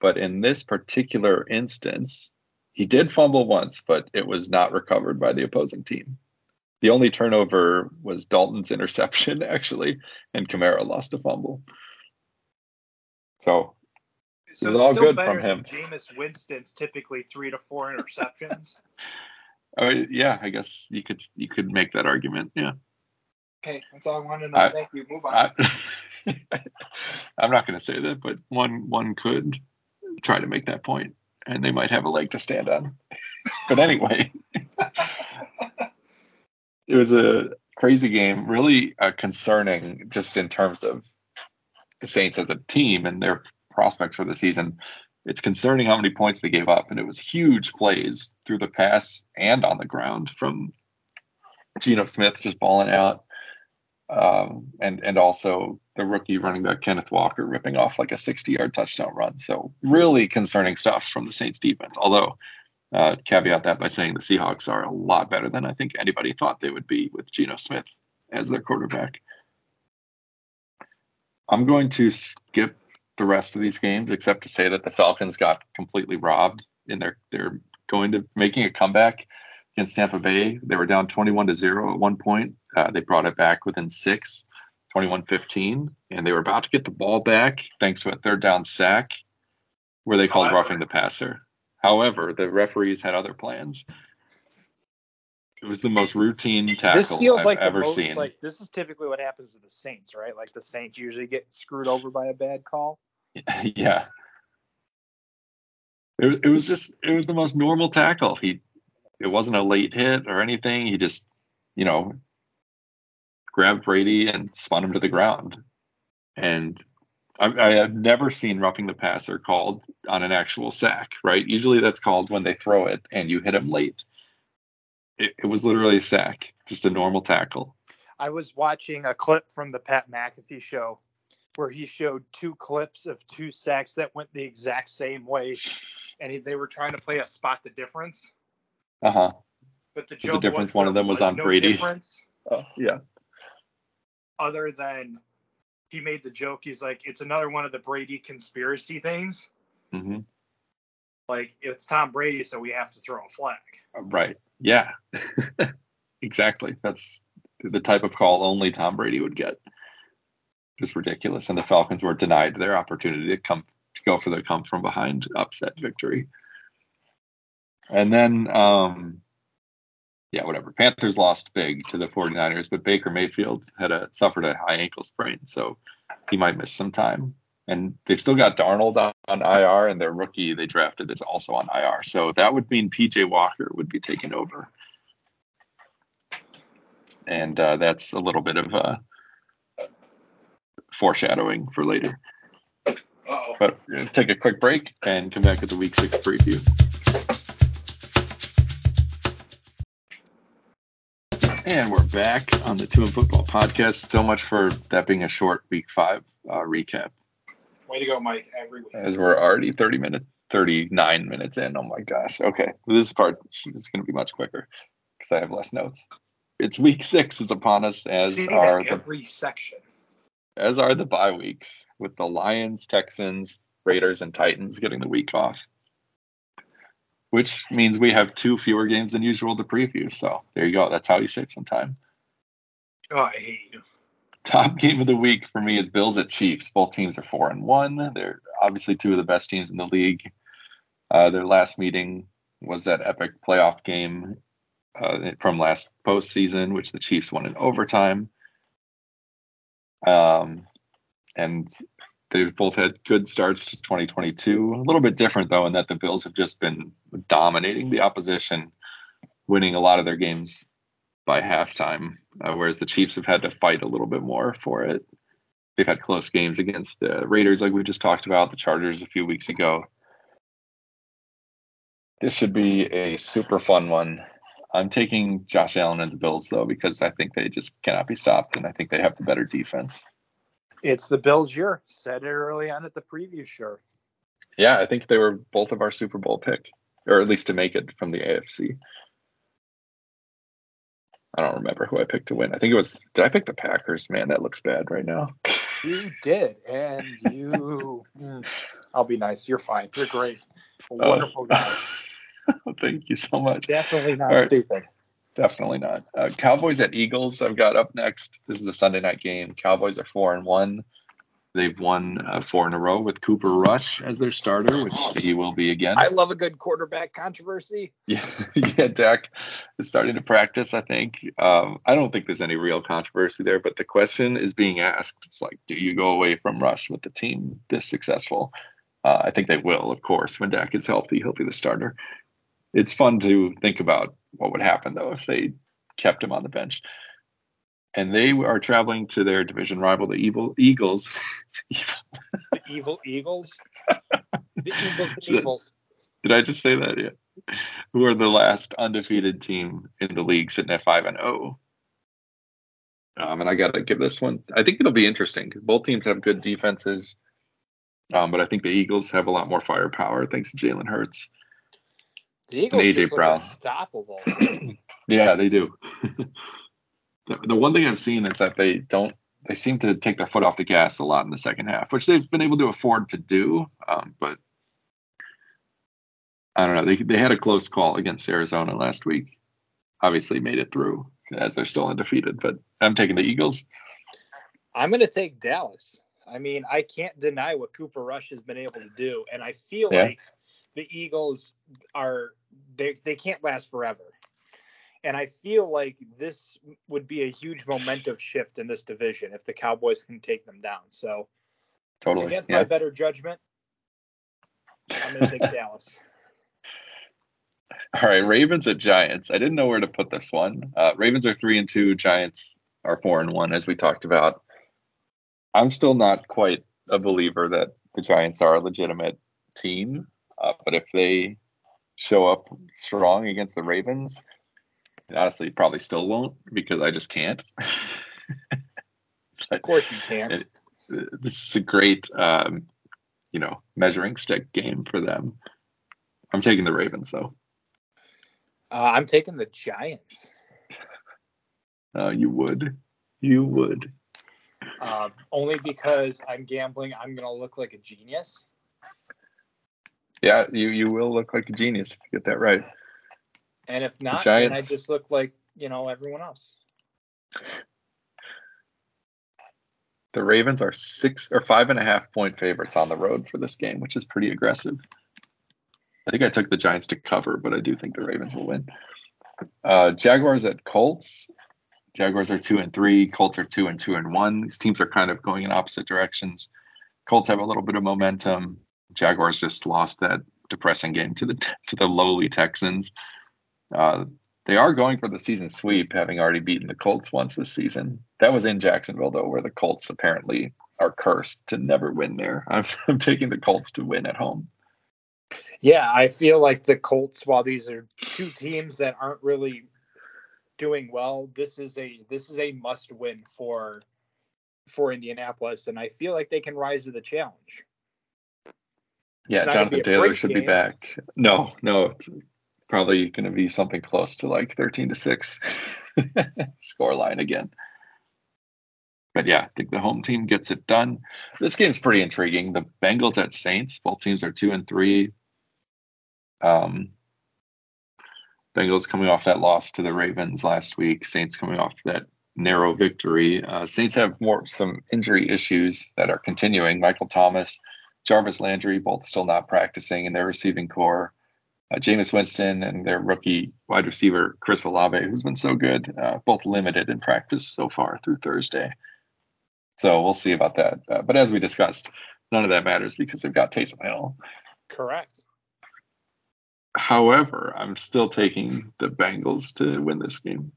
But in this particular instance, he did fumble once, but it was not recovered by the opposing team. The only turnover was Dalton's interception, actually, and Kamara lost a fumble. So So was it's all good from him. Jameis Winston's typically three to four interceptions. Oh yeah, I guess you could you could make that argument. Yeah. okay, that's all I wanted to know. I- Thank you. Move on. I, I'm not going to say that, but one one could try to make that point, and they might have a leg to stand on. but anyway, it was a crazy game, really uh, concerning, just in terms of the Saints as a team and their prospects for the season. It's concerning how many points they gave up, and it was huge plays through the pass and on the ground from Geno Smith just balling out um, and and also the rookie running back Kenneth Walker ripping off like a 60-yard touchdown run. So really concerning stuff from the Saints defense. Although uh, caveat that by saying the Seahawks are a lot better than I think anybody thought they would be with Geno Smith as their quarterback. I'm going to skip the rest of these games except to say that the Falcons got completely robbed in their they're going to making a comeback against Tampa Bay. They were down 21 to 0 at one point. Uh, they brought it back within six, 21 15, and they were about to get the ball back thanks to a third down sack where they called However- roughing the passer. However, the referees had other plans. It was the most routine tackle This feels I've like the ever most seen. like this is typically what happens to the Saints, right? Like the Saints usually get screwed over by a bad call. yeah. It, it was just it was the most normal tackle. He it wasn't a late hit or anything. He just, you know, grabbed Brady and spun him to the ground. And I, I have never seen roughing the passer called on an actual sack, right? Usually that's called when they throw it and you hit him late. It, it was literally a sack, just a normal tackle. I was watching a clip from the Pat McAfee show where he showed two clips of two sacks that went the exact same way, and he, they were trying to play a spot the difference. Uh huh. but the the difference was one of them was on no Brady? difference Oh, yeah. Other than he made the joke. He's like, it's another one of the Brady conspiracy things. hmm Like it's Tom Brady, so we have to throw a flag. Right. Yeah. exactly. That's the type of call only Tom Brady would get. Just ridiculous. And the Falcons were denied their opportunity to come to go for the come from behind upset victory. And then um yeah, whatever. Panthers lost big to the 49ers, but Baker Mayfield had a suffered a high ankle sprain, so he might miss some time. And they've still got Darnold on, on IR, and their rookie they drafted is also on IR. So that would mean PJ Walker would be taken over. And uh, that's a little bit of uh, foreshadowing for later. Oh, But take a quick break and come back with the week six preview. And we're back on the 2M Football podcast. So much for that being a short week five uh, recap, way to go, Mike! Every week. as we're already 30 minutes, 39 minutes in. Oh my gosh. Okay. This part is going to be much quicker because I have less notes. It's week six is upon us, as Seen are the every section. as are the bye weeks, with the Lions, Texans, Raiders, and Titans getting the week off. Which means we have two fewer games than usual to preview. So there you go. That's how you save some time. Oh, I hate you. Top game of the week for me is Bills at Chiefs. Both teams are four and one. They're obviously two of the best teams in the league. Uh, their last meeting was that epic playoff game uh, from last postseason, which the Chiefs won in overtime. Um, and they've both had good starts to 2022. A little bit different though, in that the Bills have just been dominating the opposition, winning a lot of their games by halftime, uh, whereas the Chiefs have had to fight a little bit more for it. They've had close games against the Raiders, like we just talked about, the Chargers a few weeks ago. This should be a super fun one. I'm taking Josh Allen and the Bills though because I think they just cannot be stopped, and I think they have the better defense. It's the Bills' year. Said it early on at the preview show. Yeah, I think they were both of our Super Bowl pick, or at least to make it from the AFC. I don't remember who I picked to win. I think it was. Did I pick the Packers? Man, that looks bad right now. You did, and you. Mm, I'll be nice. You're fine. You're great. A Oh. wonderful guy. Thank you so much. Definitely not right. stupid. Definitely not. Uh, Cowboys at Eagles. I've got up next. This is the Sunday night game. Cowboys are four and one. They've won uh, four in a row with Cooper Rush as their starter, which he will be again. I love a good quarterback controversy. Yeah, yeah. Dak is starting to practice. I think. Um, I don't think there's any real controversy there, but the question is being asked. It's like, do you go away from Rush with the team this successful? Uh, I think they will, of course, when Dak is healthy. He'll be the starter. It's fun to think about what would happen though if they kept him on the bench and they are traveling to their division rival, the Evil Eagles. the Evil Eagles. The Evil Eagles. Did I just say that? Yeah. Who are the last undefeated team in the league, sitting at five and zero. Oh. Um, and I got to give this one. I think it'll be interesting both teams have good defenses, um, but I think the Eagles have a lot more firepower thanks to Jalen Hurts. The Eagles AJ Brown. unstoppable. yeah, they do. the, the one thing I've seen is that they don't they seem to take their foot off the gas a lot in the second half, which they've been able to afford to do. Um, but I don't know. They they had a close call against Arizona last week. Obviously, made it through as they're still undefeated. But I'm taking the Eagles. I'm going to take Dallas. I mean, I can't deny what Cooper Rush has been able to do, and I feel yeah. like the Eagles are they they can't last forever. And I feel like this would be a huge momentum shift in this division if the Cowboys can take them down. So, totally against yeah. my better judgment, I'm going to take Dallas. All right, Ravens at Giants. I didn't know where to put this one. Uh, Ravens are three and two. Giants are four and one, as we talked about. I'm still not quite a believer that the Giants are a legitimate team, uh, but if they show up strong against the Ravens, honestly probably still won't because I just can't. of course you can't. It, this is a great, um, you know, measuring stick game for them. I'm taking the Ravens though. Uh, I'm taking the Giants. Uh, you would. You would. Uh, only because I'm gambling. I'm gonna look like a genius. Yeah, you you will look like a genius if you get that right. And if not, the then I just look like, you know, everyone else. The Ravens are six or five and a half point favorites on the road for this game, which is pretty aggressive. I think I took the Giants to cover, but I do think the Ravens will win. Uh, Jaguars at Colts. Jaguars are two and three. Colts are two and two and one. These teams are kind of going in opposite directions. Colts have a little bit of momentum. Jaguars just lost that depressing game to the to the lowly Texans. Uh, they are going for the season sweep, having already beaten the Colts once this season. That was in Jacksonville, though, where the Colts apparently are cursed to never win there. I'm, I'm taking the Colts to win at home. Yeah, I feel like the Colts, while these are two teams that aren't really doing well, this is a this is a must win for for Indianapolis, and I feel like they can rise to the challenge. Yeah, Jonathan Taylor should game. be back. No, no, probably going to be something close to like 13 to 6 score line again. But yeah, I think the home team gets it done. This game's pretty intriguing. The Bengals at Saints, both teams are 2 and 3. Um, Bengals coming off that loss to the Ravens last week, Saints coming off that narrow victory. Uh, Saints have more some injury issues that are continuing. Michael Thomas, Jarvis Landry, both still not practicing in their receiving core uh, Jameis Winston and their rookie wide receiver Chris Olave, who's been so good, uh, both limited in practice so far through Thursday. So we'll see about that. Uh, but as we discussed, none of that matters because they've got Taysom Hill. Correct. However, I'm still taking the Bengals to win this game.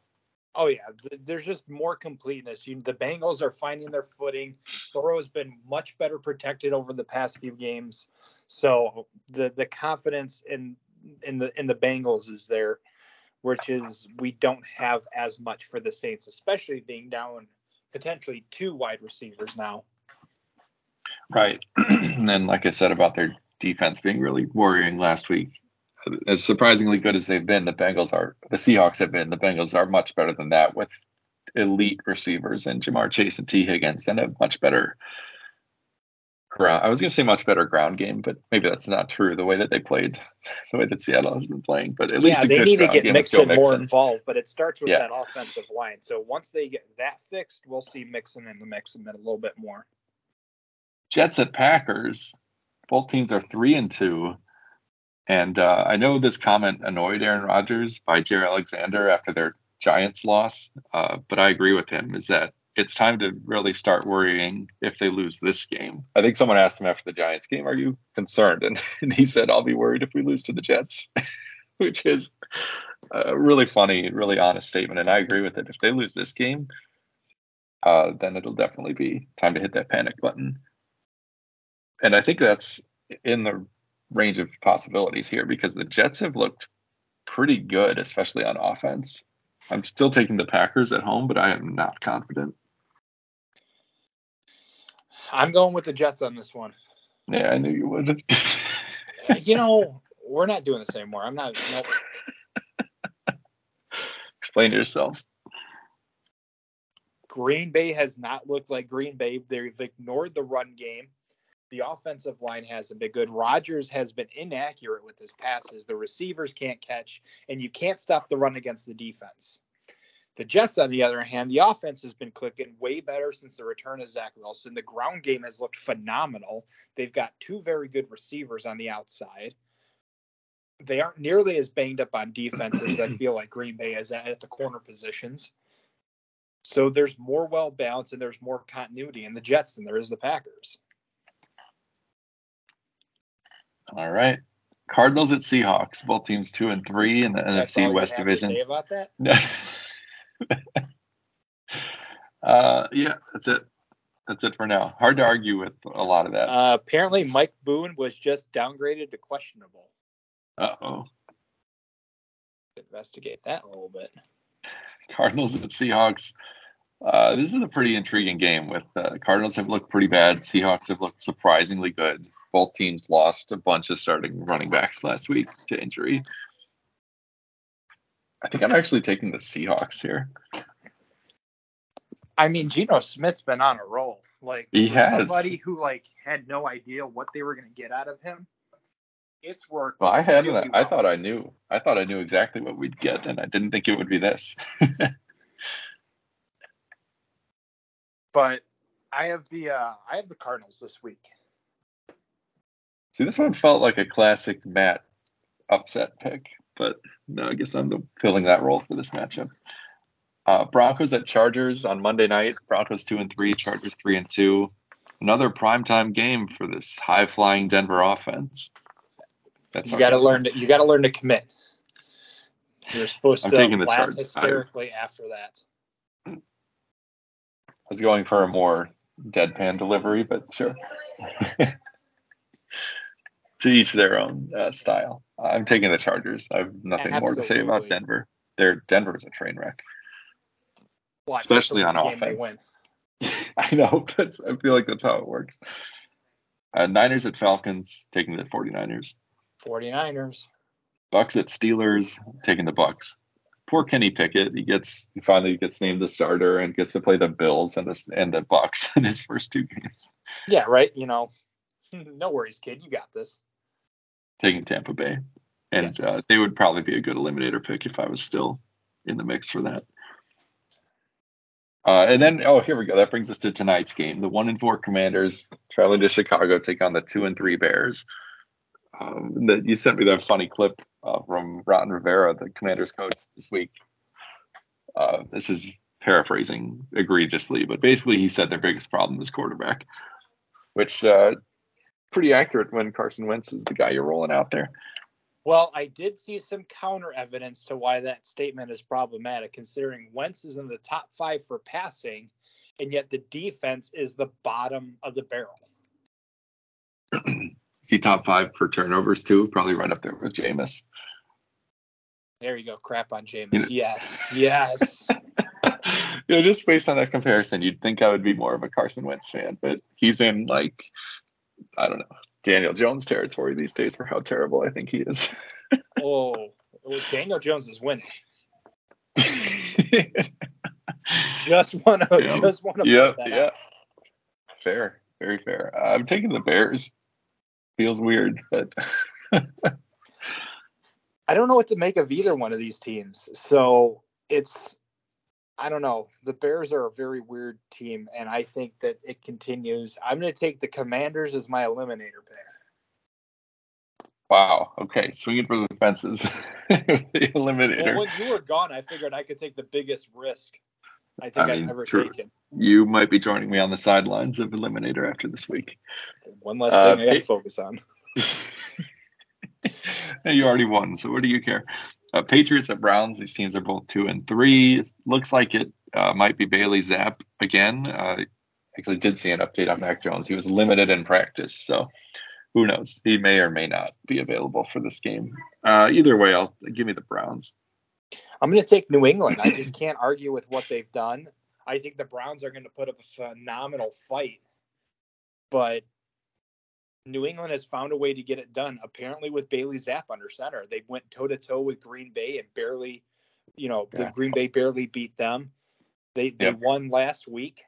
Oh yeah, there's just more completeness. You, the Bengals are finding their footing. Burrow has been much better protected over the past few games, so the the confidence in in the in the Bengals is there, which is we don't have as much for the Saints, especially being down potentially two wide receivers now. Right. and then like I said about their defense being really worrying last week, as surprisingly good as they've been, the Bengals are the Seahawks have been. The Bengals are much better than that with elite receivers and Ja'Marr Chase and Tee Higgins and a much better ground. I was going to say much better ground game, but maybe that's not true. The way that they played, the way that Seattle has been playing, but at least yeah, they need to get Mixon more involved. But it starts with yeah. that offensive line. So once they get that fixed, we'll see Mixon in the mix a little bit more. Jets at Packers. Both teams are three and two. And uh, I know this comment annoyed Aaron Rodgers by Jaire Alexander after their Giants loss, uh, but I agree with him. Is that it's time to really start worrying if they lose this game. I think someone asked him after the Giants game, "Are you concerned?" And, and he said, "I'll be worried if we lose to the Jets," which is a really funny, really honest statement, and I agree with it. If they lose this game, uh, then it'll definitely be time to hit that panic button. And I think that's in the range of possibilities here because the Jets have looked pretty good, especially on offense. I'm still taking the Packers at home, but I am not confident. I'm going with the Jets on this one. Yeah, I knew you would. you know, we're not doing this anymore. I'm not. Nope. Explain yourself. Green Bay has not looked like Green Bay. They've ignored the run game. The offensive line hasn't been good. Rodgers has been inaccurate with his passes. The receivers can't catch, and you can't stop the run against the defense. The Jets, on the other hand, the offense has been clicking way better since the return of Zach Wilson. The ground game has looked phenomenal. They've got two very good receivers on the outside. They aren't nearly as banged up on defense as I feel like Green Bay is at, at the corner positions. So there's more well balanced and there's more continuity in the Jets than there is the Packers. All right. Cardinals at Seahawks, both teams two and three in the That's NFC West Division. say about that? uh, yeah, that's it. That's it for now. Hard to argue with a lot of that. Uh, apparently, Mike Boone was just downgraded to questionable. Uh oh. Investigate that a little bit. Cardinals at Seahawks. Uh, this is a pretty intriguing game. With uh, Cardinals have looked pretty bad. Seahawks have looked surprisingly good. Both teams lost a bunch of starting running backs last week to injury. I think I'm actually taking the Seahawks here. I mean, Geno Smith's been on a roll. Like He has. somebody who like had no idea what they were going to get out of him. It's worked. Well, I had. really I well. thought I knew. I thought I knew exactly what we'd get, and I didn't think it would be this. but I have the uh I have the Cardinals this week. See, this one felt like a classic Matt upset pick, but no, I guess I'm the, filling that role for this matchup. Uh, Broncos at Chargers on Monday night. Broncos two and three, Chargers three and two. Another primetime game for this high flying Denver offense. That's You got to learn to you got to learn to commit. You're supposed I'm to taking the laugh Chargers. hysterically after that. I was going for a more deadpan delivery, but sure. to each their own uh, style. I'm taking the Chargers. I have nothing more to say about. Denver. Their Denver is a train wreck. Watch, Especially on the game they offense. I know. That's, I feel like that's how it works. Uh, Niners at Falcons, taking the 49ers. 49ers. Bucks at Steelers, taking the Bucks. Poor Kenny Pickett. He gets he finally gets named the starter and gets to play the Bills and the and the Bucks in his first two games. Yeah, right. You know, no worries, kid. You got this. Taking Tampa Bay, and Yes. uh, they would probably be a good eliminator pick if I was still in the mix for that. Uh, and then, oh, here we go. That brings us to tonight's game. The one and four Commanders traveling to Chicago take on the two and three Bears. Um, that you sent me that funny clip uh, from Ron Rivera, the Commanders coach, this week. Uh, this is paraphrasing egregiously, but basically he said their biggest problem is quarterback, which uh, pretty accurate when Carson Wentz is the guy you're rolling out there. Well, I did see some counter evidence to why that statement is problematic, considering Wentz is in the top five for passing, and yet the defense is the bottom of the barrel. He top five for turnovers too? Probably right up there with Jameis. There you go. Crap on Jameis. You know- Yes. Yes. you know, just based on that comparison, you'd think I would be more of a Carson Wentz fan, but he's in like I don't know Daniel Jones territory these days for how terrible I think he is. oh, well, Daniel Jones is winning. Just want to Yeah. just want to yeah, yeah. out. Fair, very fair. I'm taking the Bears. Feels weird, but I don't know what to make of either one of these teams. So it's I don't know. The Bears are a very weird team, and I think that it continues. I'm going to take the Commanders as my eliminator pick. Wow. Okay. Swinging for the fences. the eliminator. Well, when you were gone, I figured I could take the biggest risk I think I mean, have ever true. taken. You might be joining me on the sidelines of eliminator after this week. One less Uh, thing I got to focus on. You already won, so what do you care? Uh, Patriots at Browns. These teams are both two and three. It looks like it uh, might be Bailey Zappe again. Uh, actually, did see an update on Mac Jones. He was limited in practice, so who knows? He may or may not be available for this game. Uh, either way, I'll give me the Browns. I'm going to take New England. I just can't argue with what they've done. I think the Browns are going to put up a phenomenal fight, but New England has found a way to get it done. Apparently, with Bailey Zappe under center, they went toe to toe with Green Bay and barely, you know, the Green Bay barely beat them. They they Yep. won last week,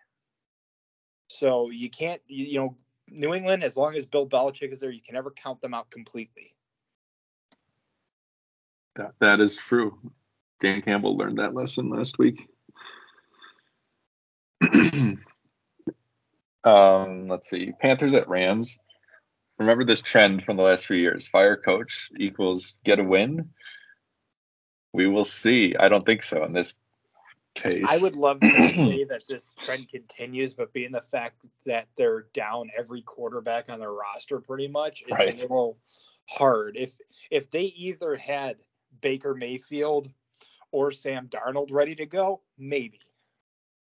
so you can't, you, you know, New England. As long as Bill Belichick is there, you can never count them out completely. That, that is true. Dan Campbell learned that lesson last week. um, let's see. Panthers at Rams. Remember this trend from the last few years. Fire coach equals get a win. We will see. I don't think so in this case. I would love to say that this trend continues, but being the fact that they're down every quarterback on their roster pretty much, it's Right. a little hard. If if they either had Baker Mayfield or Sam Darnold ready to go, maybe.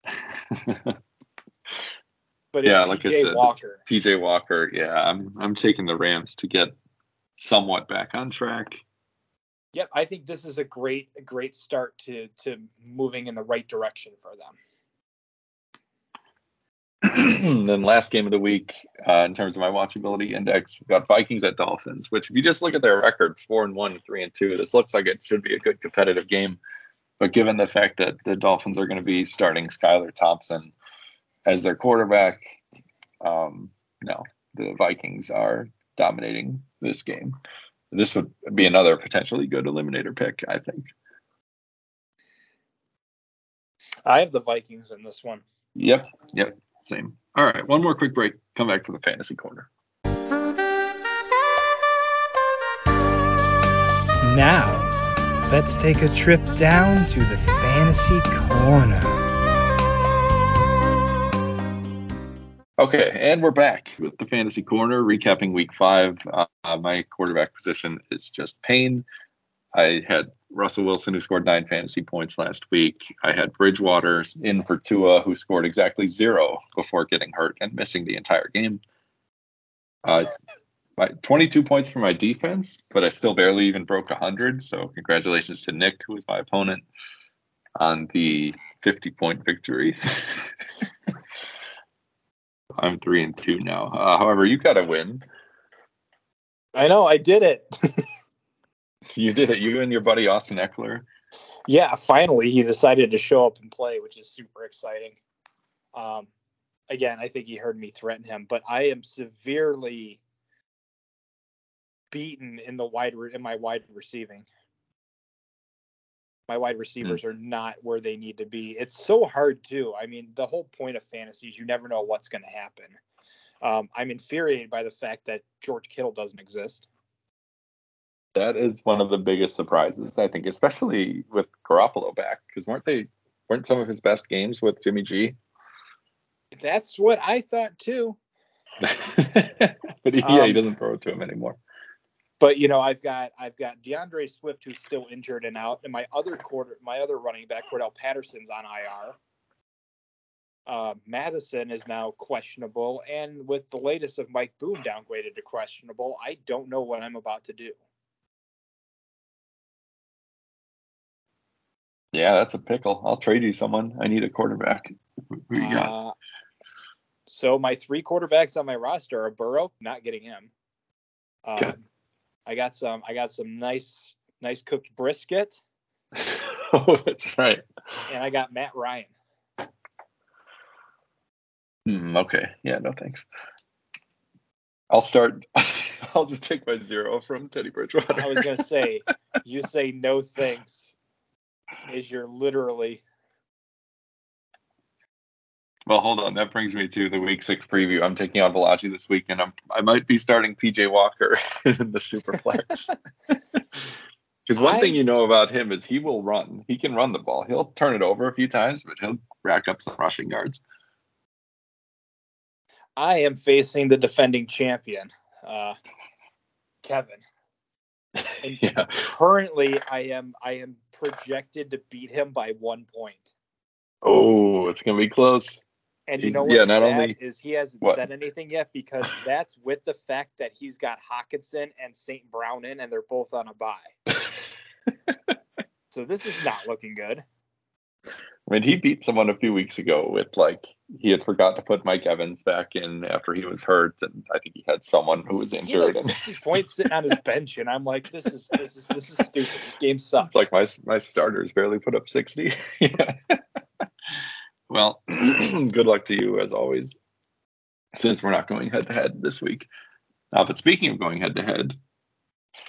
But Yeah, like I said, Walker. PJ Walker. Yeah, I'm I'm taking the Rams to get somewhat back on track. Yep, I think this is a great a great start to to moving in the right direction for them. then last game of the week, uh, in terms of my watchability index, got Vikings at Dolphins. Which, if you just look at their records, four and one, three and two, this looks like it should be a good competitive game. But given the fact that the Dolphins are going to be starting Skylar Thompson as their quarterback, um, no, the Vikings are dominating this game. This would be another potentially good eliminator pick, I think. I have the Vikings in this one. Yep, yep, same. All right, one more quick break. Come back for the fantasy corner. Now, let's take a trip down to the fantasy corner. Okay, and we're back with the fantasy corner, recapping week five. Uh, my quarterback position is just pain. I had Russell Wilson, who scored nine fantasy points last week. I had Bridgewater in for Tua, who scored exactly zero before getting hurt and missing the entire game. Uh, my 22 points for my defense, but I still barely even broke 100. So congratulations to Nick, who was my opponent, on the 50 point victory. I'm three and two now. Uh, however, you got a win. I know, I did it. You did it. You and your buddy Austin Ekeler. yeah, finally he decided to show up and play, which is super exciting. Um, again, I think he heard me threaten him, but I am severely beaten in the wide re- in my wide receiving. My wide receivers are not where they need to be. It's so hard too. I mean, the whole point of fantasy is you never know what's going to happen. Um, I'm infuriated by the fact that George Kittle doesn't exist. That is one of the biggest surprises, I think, especially with Garoppolo back, because weren't they weren't some of his best games with Jimmy G? That's what I thought too. but he, yeah, he Um, doesn't throw it to him anymore. But you know, I've got I've got D'Andre Swift who's still injured and out, and my other quarter my other running back Cordarrelle Patterson's on IR. Uh, Madison is now questionable, and with the latest of Mike Boone downgraded to questionable, I don't know what I'm about to do. Yeah, that's a pickle. I'll trade you someone. I need a quarterback. Who you got? Uh, so my three quarterbacks on my roster are Burrow, not getting him. Um, Okay. I got some I got some nice nice cooked brisket, oh, that's right. and I got Matt Ryan. Hmm, okay. Yeah, no thanks. I'll start. I'll just take my zero from Teddy Bridgewater. I was gonna say, you say no thanks, is you're literally Well, hold on. That brings me to the week six preview. I'm taking on Valachi this week, and I'm I might be starting PJ Walker in the Superflex. Because one I- thing you know about him is he will run. He can run the ball. He'll turn it over a few times, but he'll rack up some rushing yards. I am facing the defending champion, uh, Kevin. Yeah. currently, I am I am projected to beat him by one point. Oh, it's gonna be close. And you know what's yeah, not sad only- is he hasn't What? said anything yet because that's with the fact that he's got Hockenson and St. Brown in, and they're both on a bye. So this is not looking good. I mean, he beat someone a few weeks ago with like he had forgot to put Mike Evans back in after he was hurt, and I think he had someone who was He injured. like and 60 points sitting on his bench, and I'm like, this is this is this is stupid. This game sucks. It's like my my starters barely put up 60. Yeah. well, good luck to you as always. Since we're not going head to head this week. Uh, but speaking of going head to head,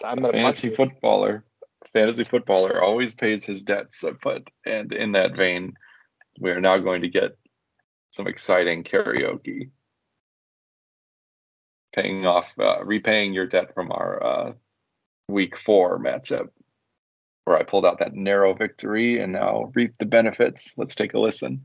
I'm punch fantasy footballer, fantasy footballer always pays his debts. But and in that vein, we are now going to get some exciting karaoke, paying off, uh, repaying your debt from our uh, week four matchup, where I pulled out that narrow victory and now reap the benefits. Let's take a listen.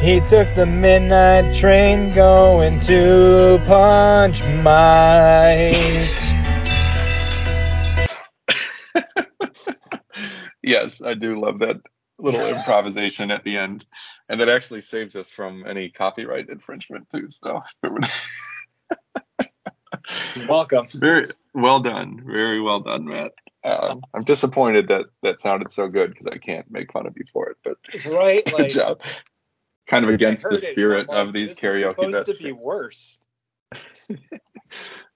He took the midnight train going to Punch Mike. yes, I do love that little improvisation at the end, and that actually saves us from any copyright infringement too. So welcome. very well done, very well done, Matt. Um, I'm disappointed that that sounded so good because I can't make fun of you for it, but Right? good job. Kind of against the spirit like, of these is karaoke supposed bets. to be worse.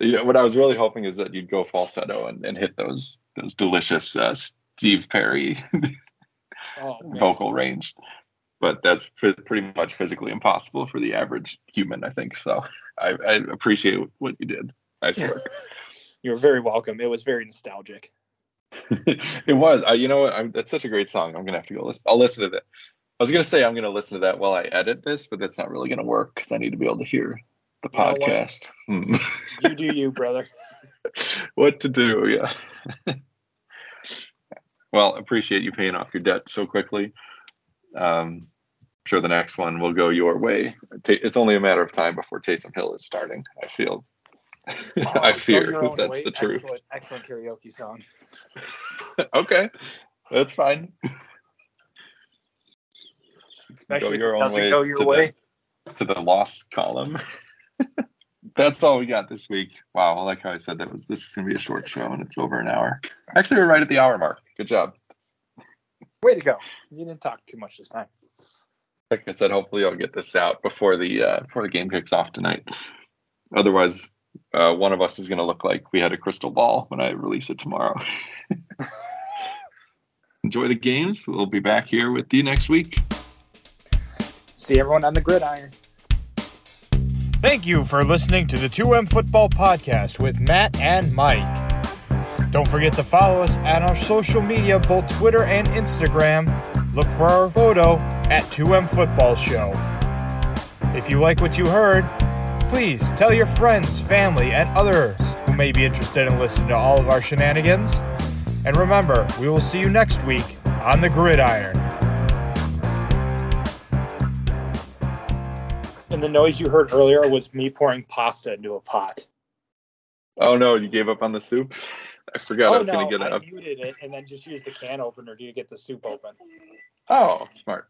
You know, what I was really hoping is that you'd go falsetto and, and hit those those delicious uh, Steve Perry Oh, vocal range. But that's pre- pretty much physically impossible for the average human, I think. So I, I appreciate what you did. Nice work. You're very welcome. It was very nostalgic. it was. I, you know what? I'm, that's such a great song. I'm gonna have to go listen. I'll listen to that. I was gonna say I'm gonna listen to that while I edit this, but that's not really gonna work because I need to be able to hear the You podcast. Hmm. You do you, brother. what to do? Yeah. well, appreciate you paying off your debt so quickly. Um, I'm sure the next one will go your way. It's only a matter of time before Taysom Hill is starting. I feel. I fear if that's way. the truth. Excellent, excellent karaoke song. okay, that's fine. Especially your if it own way go your to the- way. to the loss column. That's all we got this week. Wow, I like how I said that was this is gonna be a short show and it's over an hour. Actually, we're right at the hour mark. Good job. Way to go. You didn't talk too much this time. Like I said, hopefully I'll get this out before the uh, before the game kicks off tonight. Otherwise, uh, one of us is gonna look like we had a crystal ball when I release it tomorrow. Enjoy the games. We'll be back here with you next week. See everyone on the gridiron. Thank you for listening to the 2M Football Podcast with Matt and Mike. Don't forget to follow us at our social media, both Twitter and Instagram. Look for our photo at 2M Football Show. If you like what you heard, please tell your friends, family, and others who may be interested in listening to all of our shenanigans. And remember, we will see you next week on the gridiron. And the noise you heard earlier was me pouring pasta into a pot. Oh no, you gave up on the soup. I forgot oh, I oh was no, gonna get it I up. muted it and then just used the can opener to get the soup open. Oh, smart.